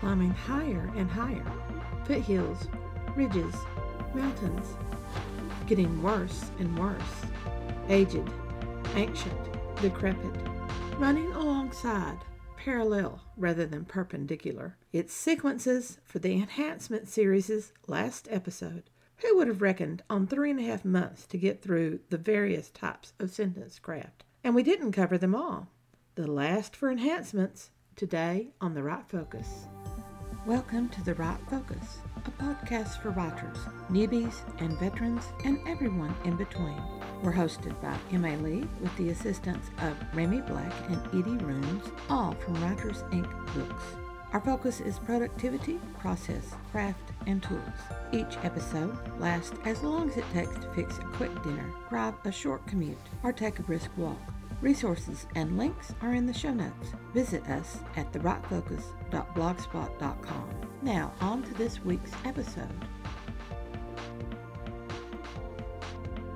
climbing higher and higher. Foothills, ridges, mountains. Getting worse and worse. Aged, ancient, decrepit. Running alongside, parallel rather than perpendicular. Its sequences for the Enhancement Series' last episode. Who would have reckoned on three and a half months to get through the various types of sentence craft? And we didn't cover them all. The last for enhancements, today on The Write Focus. Welcome to The Write Focus, a podcast for writers, newbies, and veterans, and everyone in between. We're hosted by M.A. Lee with the assistance of Remy Black and Edie Runes, all from Writers Inc. books. Our focus is productivity, process, craft, and tools. Each episode lasts as long as it takes to fix a quick dinner, grab a short commute, or take a brisk walk. Resources and links are in the show notes. Visit us at thewritefocus.blogspot.com. Now, on to this week's episode.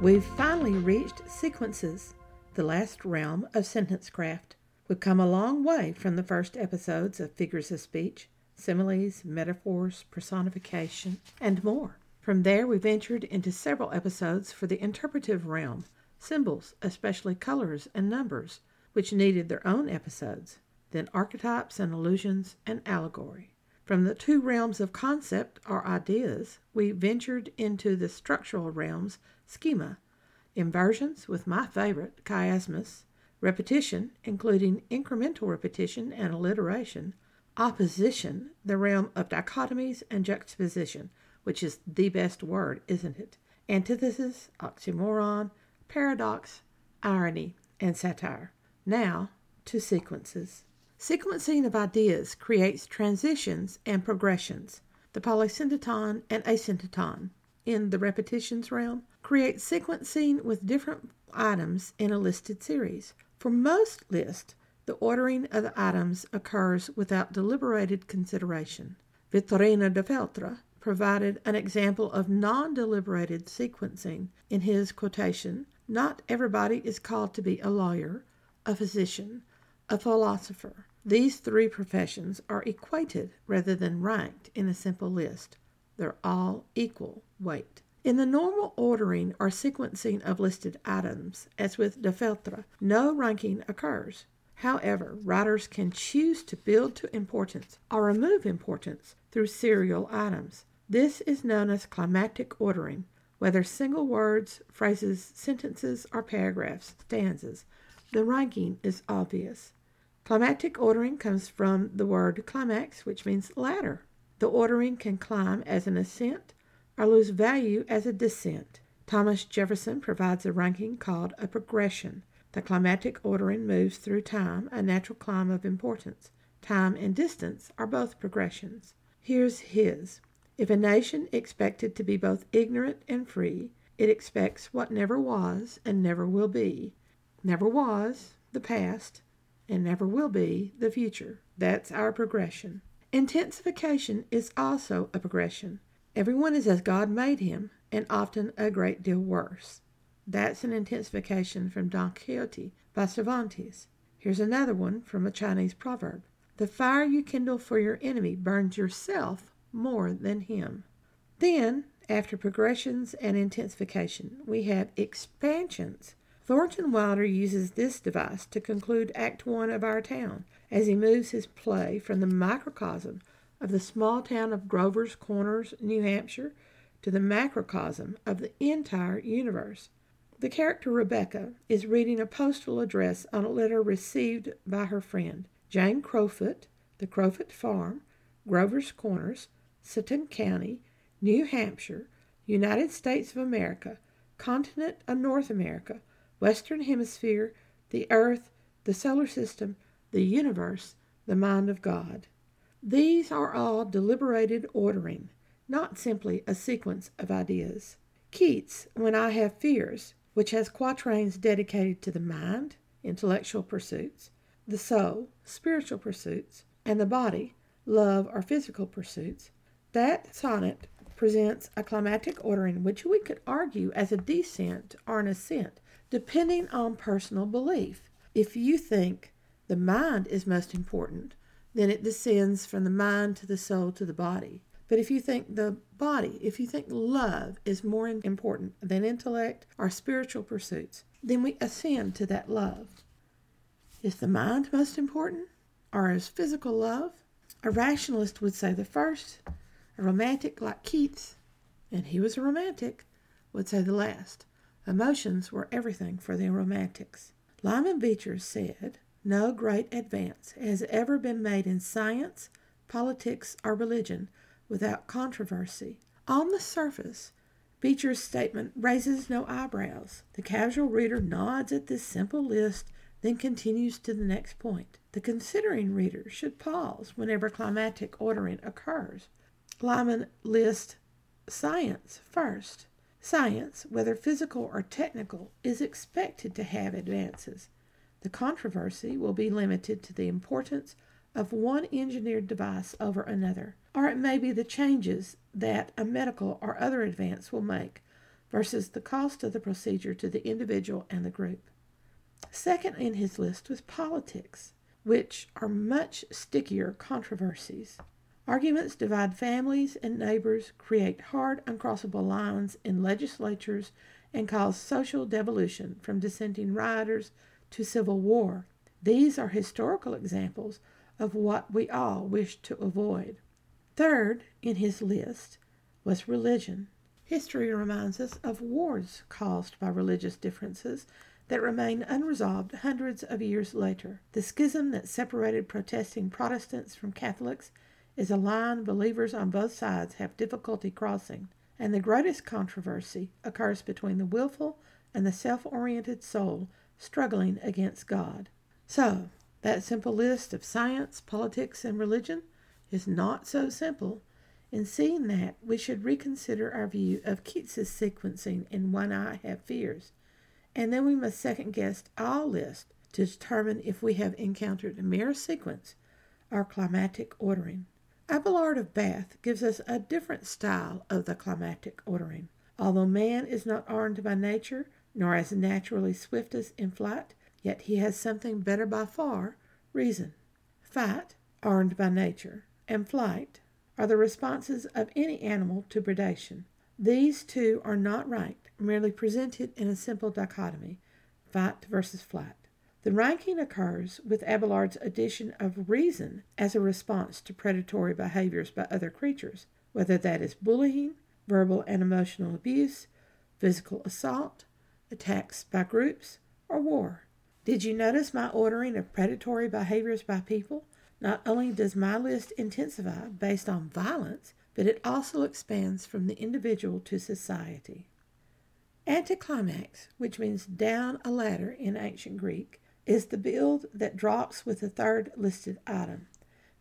We've finally reached sequences, the last realm of sentence craft. We've come a long way from the first episodes of figures of speech, similes, metaphors, personification, and more. From there, we ventured into several episodes for the interpretive realm, symbols, especially colors and numbers, which needed their own episodes, then archetypes and allusions, and allegory. From the two realms of concept or ideas, we ventured into the structural realms schema, inversions with my favorite, chiasmus, repetition, including incremental repetition and alliteration, opposition, the realm of dichotomies and juxtaposition, which is the best word, isn't it? Antithesis, oxymoron, paradox, irony, and satire. Now to sequences. Sequencing of ideas creates transitions and progressions. The polysyndeton and asyndeton in the repetitions realm create sequencing with different items in a listed series. For most lists, the ordering of the items occurs without deliberated consideration. Vittorino de Feltre provided an example of non deliberated sequencing in his quotation Not everybody is called to be a lawyer, a physician, a philosopher. These three professions are equated rather than ranked in a simple list. They're all equal weight. In the normal ordering or sequencing of listed items, as with de Feltre, no ranking occurs. However, writers can choose to build to importance or remove importance through serial items. This is known as climactic ordering, whether single words, phrases, sentences, or paragraphs, stanzas. The ranking is obvious. Climactic ordering comes from the word climax, which means ladder. The ordering can climb as an ascent or lose value as a descent. Thomas Jefferson provides a ranking called a progression. The climatic ordering moves through time, a natural climb of importance. Time and distance are both progressions. Here's his. If a nation expected to be both ignorant and free, it expects what never was and never will be. Never was, the past, and never will be, the future. That's our progression. Intensification is also a progression. Everyone is as God made him, and often a great deal worse. That's an intensification from Don Quixote by Cervantes. Here's another one from a Chinese proverb The fire you kindle for your enemy burns yourself more than him. Then, after progressions and intensification, we have expansions. Thornton Wilder uses this device to conclude Act One of Our Town as he moves his play from the microcosm of the small town of Grover's Corners, New Hampshire, to the macrocosm of the entire universe. The character Rebecca is reading a postal address on a letter received by her friend, Jane Crofut, the Crofut Farm, Grover's Corners, Sutton County, New Hampshire, United States of America, continent of North America, Western Hemisphere, the Earth, the solar system, the universe, the mind of God. These are all deliberated ordering, not simply a sequence of ideas. Keats, When I Have Fears, which has quatrains dedicated to the mind, intellectual pursuits, the soul, spiritual pursuits, and the body, love or physical pursuits, that sonnet presents a climatic ordering which we could argue as a descent or an ascent, depending on personal belief. If you think the mind is most important, then it descends from the mind to the soul to the body. But if you think the body, if you think love is more important than intellect or spiritual pursuits, then we ascend to that love. Is the mind most important or is physical love? A rationalist would say the first. A romantic like Keats, and he was a romantic, would say the last. Emotions were everything for the romantics. Lyman Beecher said, No great advance has ever been made in science, politics, or religion without controversy. On the surface, Beecher's statement raises no eyebrows. The casual reader nods at this simple list, then continues to the next point. The considering reader should pause whenever climatic ordering occurs. Lyman lists science first. Science, whether physical or technical, is expected to have advances. The controversy will be limited to the importance of one engineered device over another, or it may be the changes that a medical or other advance will make versus the cost of the procedure to the individual and the group. Second in his list was politics, which are much stickier controversies. Arguments divide families and neighbors, create hard, uncrossable lines in legislatures, and cause social devolution from dissenting rioters to civil war. These are historical examples of what we all wish to avoid. Third in his list was religion. History reminds us of wars caused by religious differences that remain unresolved hundreds of years later. The schism that separated protesting Protestants from Catholics is a line believers on both sides have difficulty crossing, and the greatest controversy occurs between the willful and the self oriented soul struggling against God. So, that simple list of science, politics, and religion is not so simple. In seeing that, we should reconsider our view of Keats's sequencing in When I Have Fears, and then we must second guess all lists to determine if we have encountered a mere sequence or climatic ordering. Adelard of Bath gives us a different style of the climatic ordering. Although man is not armed by nature, nor as naturally swift as in flight, yet he has something better by far reason. Fight, armed by nature, and flight are the responses of any animal to predation. These two are not ranked, merely presented in a simple dichotomy fight versus flight. The ranking occurs with Adelard's addition of reason as a response to predatory behaviors by other creatures, whether that is bullying, verbal and emotional abuse, physical assault, attacks by groups, or war. Did you notice my ordering of predatory behaviors by people? Not only does my list intensify based on violence, but it also expands from the individual to society. Anticlimax, which means down a ladder in ancient Greek, is the build that drops with the third listed item.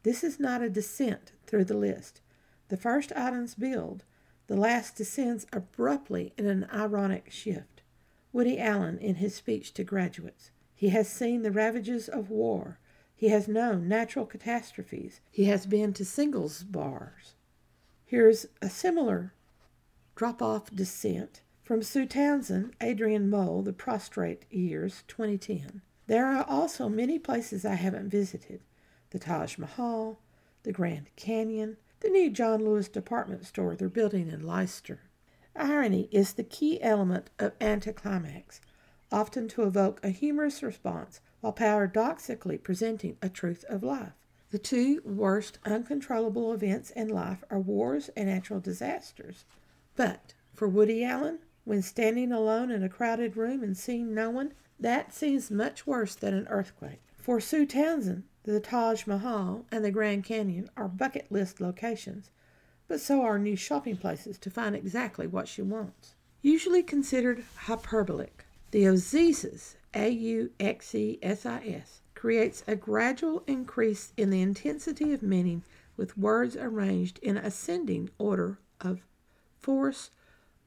This is not a descent through the list. The first item's build, the last descends abruptly in an ironic shift. Woody Allen in his speech to graduates. He has seen the ravages of war. He has known natural catastrophes. He has been to singles bars. Here's a similar drop off descent from Sue Townsend, Adrian Mole, The Prostrate Years, 2010. There are also many places I haven't visited the Taj Mahal, the Grand Canyon, the new John Lewis department store they're building in Leicester. Irony is the key element of anticlimax, often to evoke a humorous response while paradoxically presenting a truth of life. The two worst uncontrollable events in life are wars and natural disasters. But for Woody Allen, when standing alone in a crowded room and seeing no one, that seems much worse than an earthquake. For Sue Townsend, the Taj Mahal and the Grand Canyon are bucket list locations, but so are new shopping places to find exactly what she wants. Usually considered hyperbolic, the auxesis, A U X E S I S, creates a gradual increase in the intensity of meaning with words arranged in ascending order of force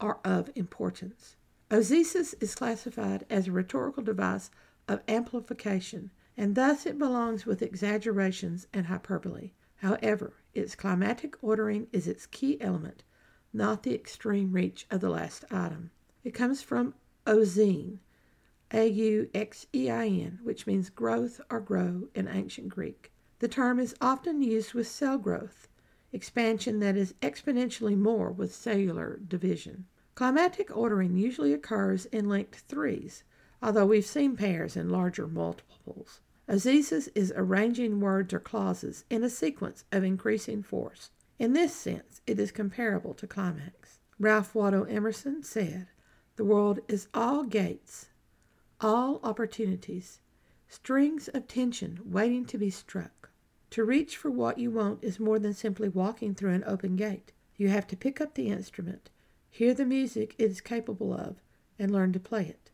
or of importance. Auxesis is classified as a rhetorical device of amplification, and thus it belongs with exaggerations and hyperbole. However, its climatic ordering is its key element, not the extreme reach of the last item. It comes from auxein, A U X E I N, which means growth or grow in ancient Greek. The term is often used with cell growth, expansion that is exponentially more with cellular division. Climatic ordering usually occurs in linked threes, although we've seen pairs in larger multiples. auxesis is arranging words or clauses in a sequence of increasing force. In this sense, it is comparable to climax. Ralph Waldo Emerson said, The world is all gates, all opportunities, strings of tension waiting to be struck. To reach for what you want is more than simply walking through an open gate. You have to pick up the instrument, hear the music it is capable of, and learn to play it.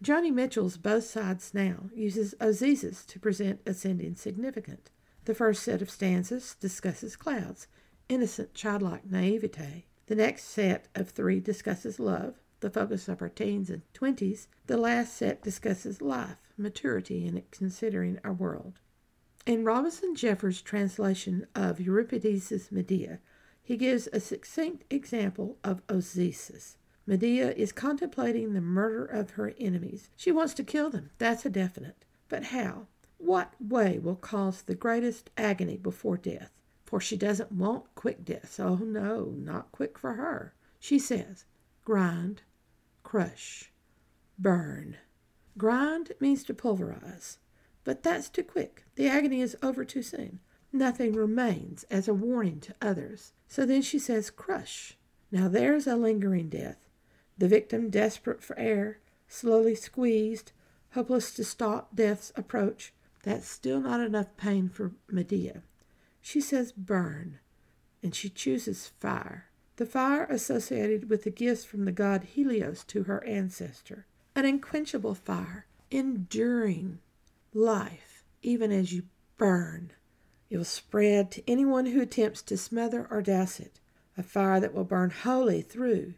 Joni Mitchell's Both Sides Now uses auxesis to present ascending significant. The first set of stanzas discusses clouds, innocent childlike naivete. The next set of three discusses love, the focus of our teens and twenties. The last set discusses life, maturity, and considering our world. In Robinson Jeffers' translation of Euripides' Medea, he gives a succinct example of auxesis. Medea is contemplating the murder of her enemies. She wants to kill them, that's a definite. But how? What way will cause the greatest agony before death? For she doesn't want quick death. Oh, no, not quick for her. She says, grind, crush, burn. Grind means to pulverize, but that's too quick. The agony is over too soon. Nothing remains as a warning to others. So then she says, crush. Now there's a lingering death. The victim, desperate for air, slowly squeezed, hopeless to stop death's approach. That's still not enough pain for Medea. She says burn, and she chooses fire the fire associated with the gifts from the god Helios to her ancestor, an unquenchable fire, enduring life, even as you burn. It will spread to anyone who attempts to smother or douse it, a fire that will burn wholly through,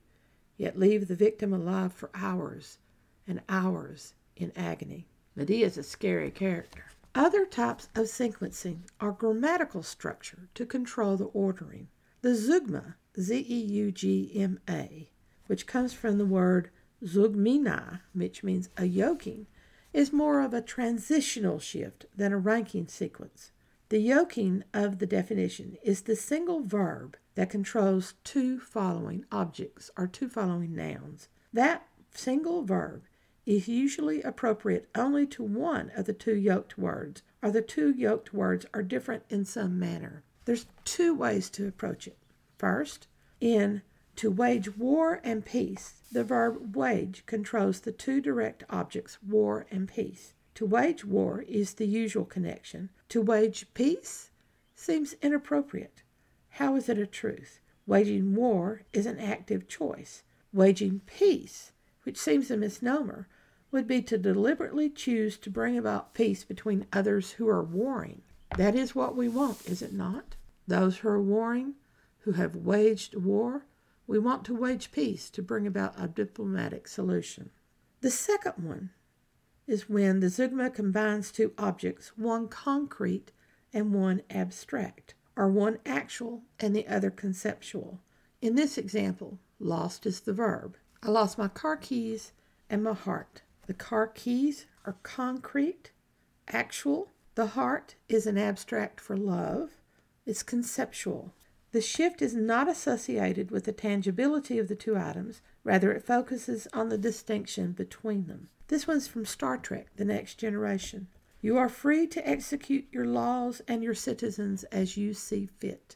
yet leave the victim alive for hours and hours in agony. Medea is a scary character. Other types of sequencing are grammatical structure to control the ordering. The zeugma Z E U G M A, which comes from the word zeugmena, which means a yoking, is more of a transitional shift than a ranking sequence. The yoking of the definition is the single verb that controls two following objects or two following nouns. That single verb is usually appropriate only to one of the two yoked words, or the two yoked words are different in some manner. There's two ways to approach it. First, in to wage war and peace, the verb wage controls the two direct objects, war and peace. To wage war is the usual connection. To wage peace seems inappropriate. How is it a truth? Waging war is an active choice. Waging peace, which seems a misnomer, would be to deliberately choose to bring about peace between others who are warring. That is what we want, is it not? Those who are warring who have waged war, we want to wage peace to bring about a diplomatic solution. The second one is when the zeugma combines two objects, one concrete and one abstract, or one actual and the other conceptual. In this example, lost is the verb. I lost my car keys and my heart. The car keys are concrete, actual. The heart is an abstract for love. It's conceptual. The shift is not associated with the tangibility of the two items, rather, it focuses on the distinction between them. This one's from Star Trek The Next Generation. You are free to execute your laws and your citizens as you see fit.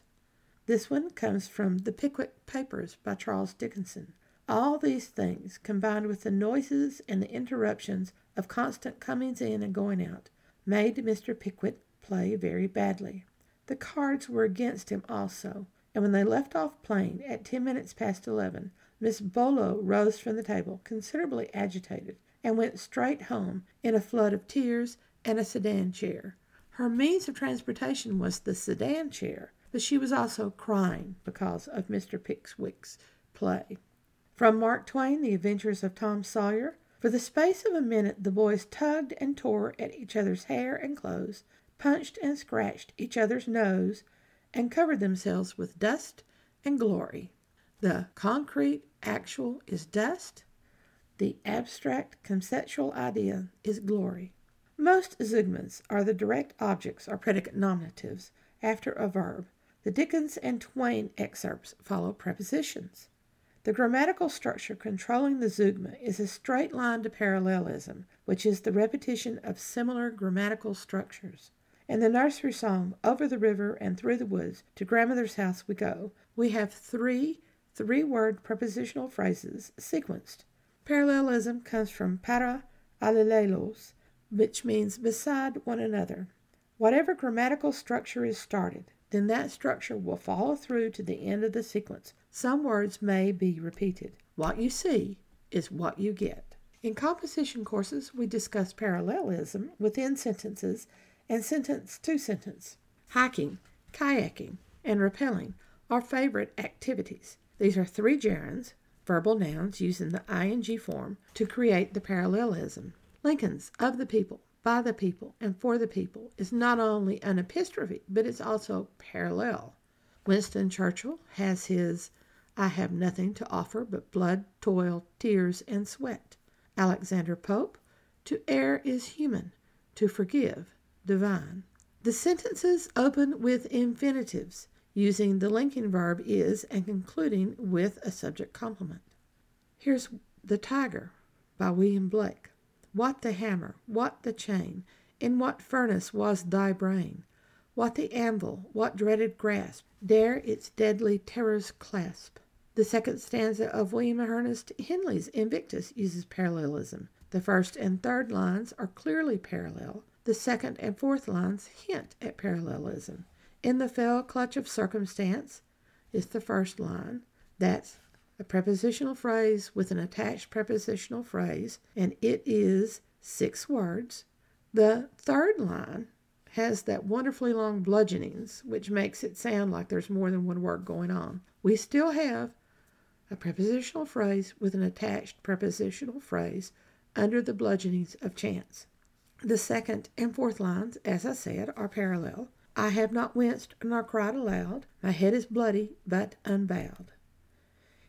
This one comes from The Pickwick Papers by Charles Dickinson. All these things, combined with the noises and the interruptions of constant comings in and going out, made Mr. Pickwick play very badly. The cards were against him also, and when they left off playing at ten minutes past eleven, Miss Bolo rose from the table, considerably agitated, and went straight home in a flood of tears and a sedan chair. Her means of transportation was the sedan chair, but she was also crying because of Mr. Pickwick's play. From Mark Twain, The Adventures of Tom Sawyer. For the space of a minute, the boys tugged and tore at each other's hair and clothes, punched and scratched each other's nose, and covered themselves with dust and glory. The concrete actual is dust, the abstract conceptual idea is glory. Most zeugmas are the direct objects or predicate nominatives after a verb. The Dickens and Twain excerpts follow prepositions. The grammatical structure controlling the zeugma is a straight line to parallelism, which is the repetition of similar grammatical structures. In the nursery song, Over the River and Through the Woods, to Grandmother's House We Go, we have three three word prepositional phrases sequenced. Parallelism comes from para allelos, which means beside one another. Whatever grammatical structure is started, then that structure will follow through to the end of the sequence. Some words may be repeated. What you see is what you get. In composition courses, we discuss parallelism within sentences and sentence to sentence. Hiking, kayaking, and rappelling are favorite activities. These are three gerunds, verbal nouns using the ing form, to create the parallelism. Lincoln's of the people, by the people, and for the people is not only an epistrophe, but it's also parallel. Winston Churchill has his I have nothing to offer but blood, toil, tears, and sweat. Alexander Pope, to err is human, to forgive, divine. The sentences open with infinitives, using the linking verb is and concluding with a subject complement. Here's The Tiger by William Blake. What the hammer? What the chain? In what furnace was thy brain? What the anvil? What dreaded grasp Dare its deadly terrors clasp? The second stanza of William Ernest Henley's Invictus uses parallelism. The first and third lines are clearly parallel. The second and fourth lines hint at parallelism. In the fell clutch of circumstance is the first line. That's a prepositional phrase with an attached prepositional phrase, and it is six words. The third line has that wonderfully long bludgeonings, which makes it sound like there's more than one word going on. We still have a prepositional phrase with an attached prepositional phrase under the bludgeonings of chance. The second and fourth lines, as I said, are parallel. I have not winced nor cried aloud. My head is bloody, but unbowed.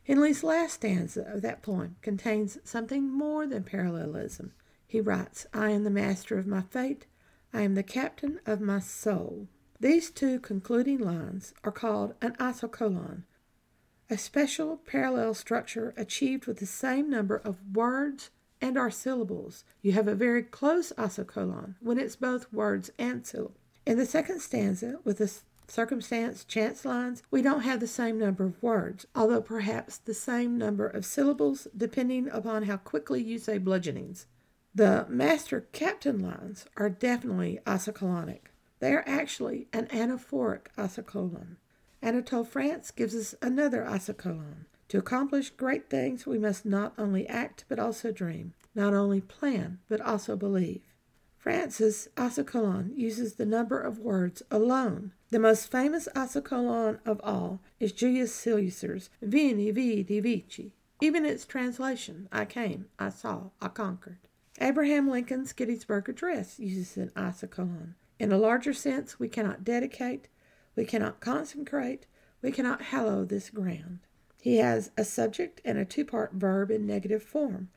Henley's last stanza of that poem contains something more than parallelism. He writes, I am the master of my fate, I am the captain of my soul. These two concluding lines are called an isocolon, a special parallel structure achieved with the same number of words and our syllables. You have a very close isocolon when it's both words and syllables. In the second stanza, with the circumstance, chance lines, we don't have the same number of words, although perhaps the same number of syllables, depending upon how quickly you say bludgeonings. The master captain lines are definitely isocolonic. They are actually an anaphoric isocolon. Anatole France gives us another isocolon. To accomplish great things, we must not only act but also dream, not only plan but also believe. France's isocolon uses the number of words alone. The most famous isocolon of all is Julius Caesar's Veni, Vidi, Vici. Even its translation, I came, I saw, I conquered. Abraham Lincoln's Gettysburg Address uses an isocolon. In a larger sense, we cannot dedicate, we cannot consecrate, we cannot hallow this ground. He has a subject and a two part verb in negative form.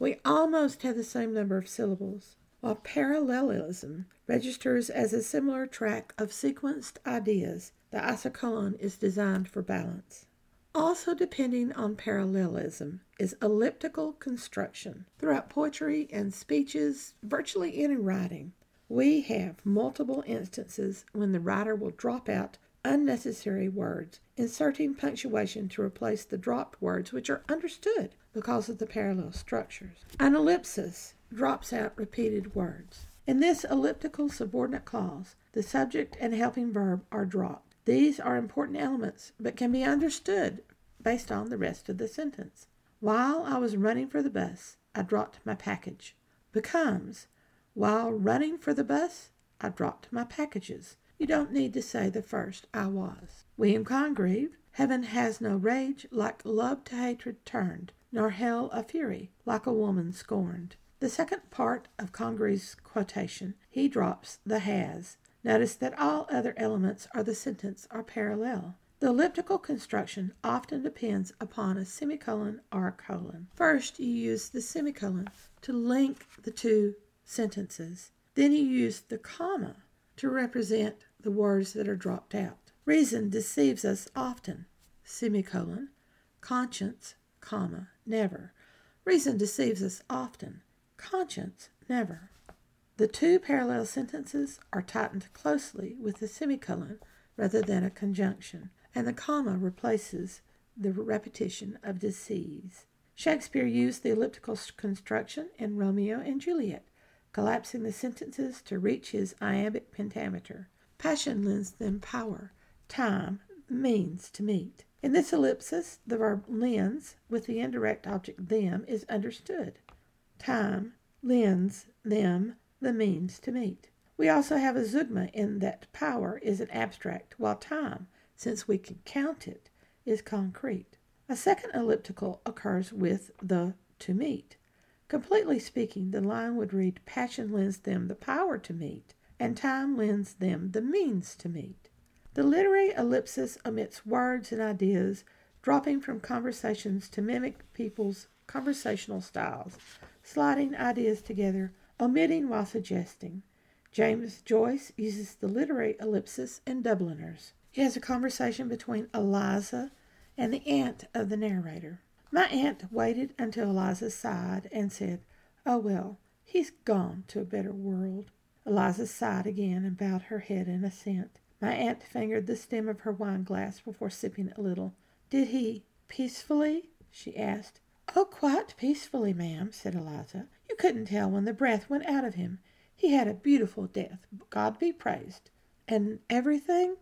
We almost have the same number of syllables while parallelism registers as a similar track of sequenced ideas, the isocolon is designed for balance. Also depending on parallelism is elliptical construction. Throughout poetry and speeches, virtually any writing, we have multiple instances when the writer will drop out unnecessary words, inserting punctuation to replace the dropped words which are understood because of the parallel structures. An ellipsis drops out repeated words. In this elliptical subordinate clause, the subject and helping verb are dropped. These are important elements, but can be understood based on the rest of the sentence. While I was running for the bus, I dropped my package. Becomes, while running for the bus, I dropped my packages. You don't need to say the first I was. William Congreve, Heaven has no rage like love to hatred turned, nor hell a fury like a woman scorned. The second part of Congreve's quotation, he drops the has. Notice that all other elements of the sentence are parallel. The elliptical construction often depends upon a semicolon or a colon. First, you use the semicolon to link the two sentences. Then you use the comma to represent the words that are dropped out. Reason deceives us often. Semicolon. Conscience, comma, never. Reason deceives us often. Conscience, never. The two parallel sentences are tightened closely with a semicolon rather than a conjunction, and the comma replaces the repetition of deceives. Shakespeare used the elliptical construction in Romeo and Juliet, collapsing the sentences to reach his iambic pentameter. Passion lends them power, time, means to meet. In this ellipsis, the verb lends with the indirect object them is understood. Time lends them the means to meet. We also have a zeugma in that power is an abstract, while time, since we can count it, is concrete. A second elliptical occurs with the to meet. Completely speaking, the line would read Passion lends them the power to meet, and time lends them the means to meet. The literary ellipsis omits words and ideas, dropping from conversations to mimic people's conversational styles, sliding ideas together, omitting while suggesting. James Joyce uses the literary ellipsis in Dubliners. He has a conversation between Eliza and the aunt of the narrator. My aunt waited until Eliza sighed and said, Oh, well, he's gone to a better world. Eliza sighed again and bowed her head in assent. My aunt fingered the stem of her wine glass before sipping a little. Did he peacefully? she asked. Oh, quite peacefully, ma'am, said Eliza. You couldn't tell when the breath went out of him. He had a beautiful death, God be praised. And everything?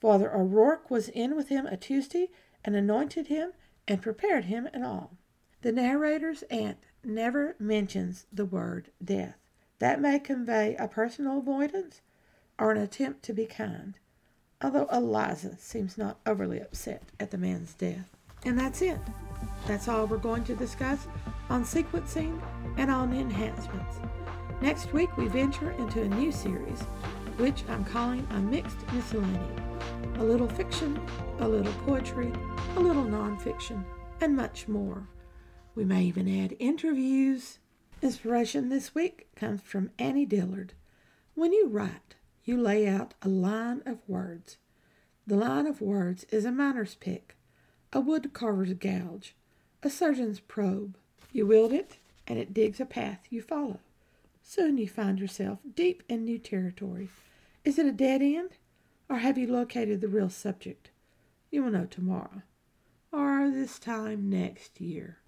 Father O'Rourke was in with him a Tuesday and anointed him and prepared him and all. The narrator's aunt never mentions the word death. That may convey a personal avoidance or an attempt to be kind, although Eliza seems not overly upset at the man's death. And that's it. That's all we're going to discuss on sequencing and on enhancements. Next week, we venture into a new series, which I'm calling a mixed miscellany. A little fiction, a little poetry, a little nonfiction, and much more. We may even add interviews. Inspiration this week comes from Annie Dillard. When you write, you lay out a line of words. The line of words is a miner's pick, a wood carver's gouge, a surgeon's probe. You wield it, and it digs a path you follow. Soon you find yourself deep in new territory. Is it a dead end, or have you located the real subject? You will know tomorrow, or this time next year.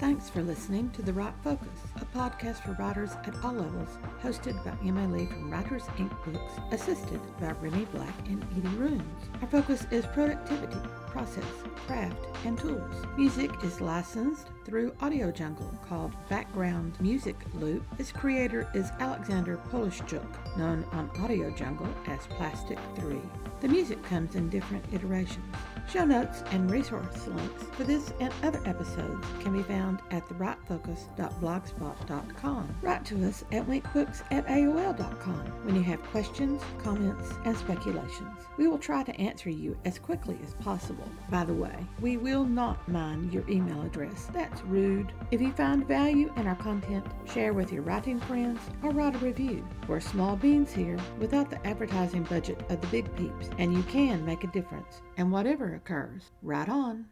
Thanks for listening to The Write Focus, a podcast for writers at all levels, hosted by M.A. Lee from Writers Inc. Books, assisted by Remy Black and Edie Runes. Our focus is productivity, process, craft, and tools. Music is licensed through Audio Jungle called Background Music Loop. Its creator is Alexander Polishchuk, known on Audio Jungle as Plastic 3. The music comes in different iterations. Show notes and resource links for this and other episodes can be found at thewritefocus.blogspot.com. Write to us at winkbooks at AOL.com when you have questions, comments, and speculations. We will try to answer you as quickly as possible. By the way, we will not mind your email address. That's rude. If you find value in our content, share with your writing friends or write a review. We're small beans here without the advertising budget of the big peeps, and you can make a difference. And whatever occurs, write on.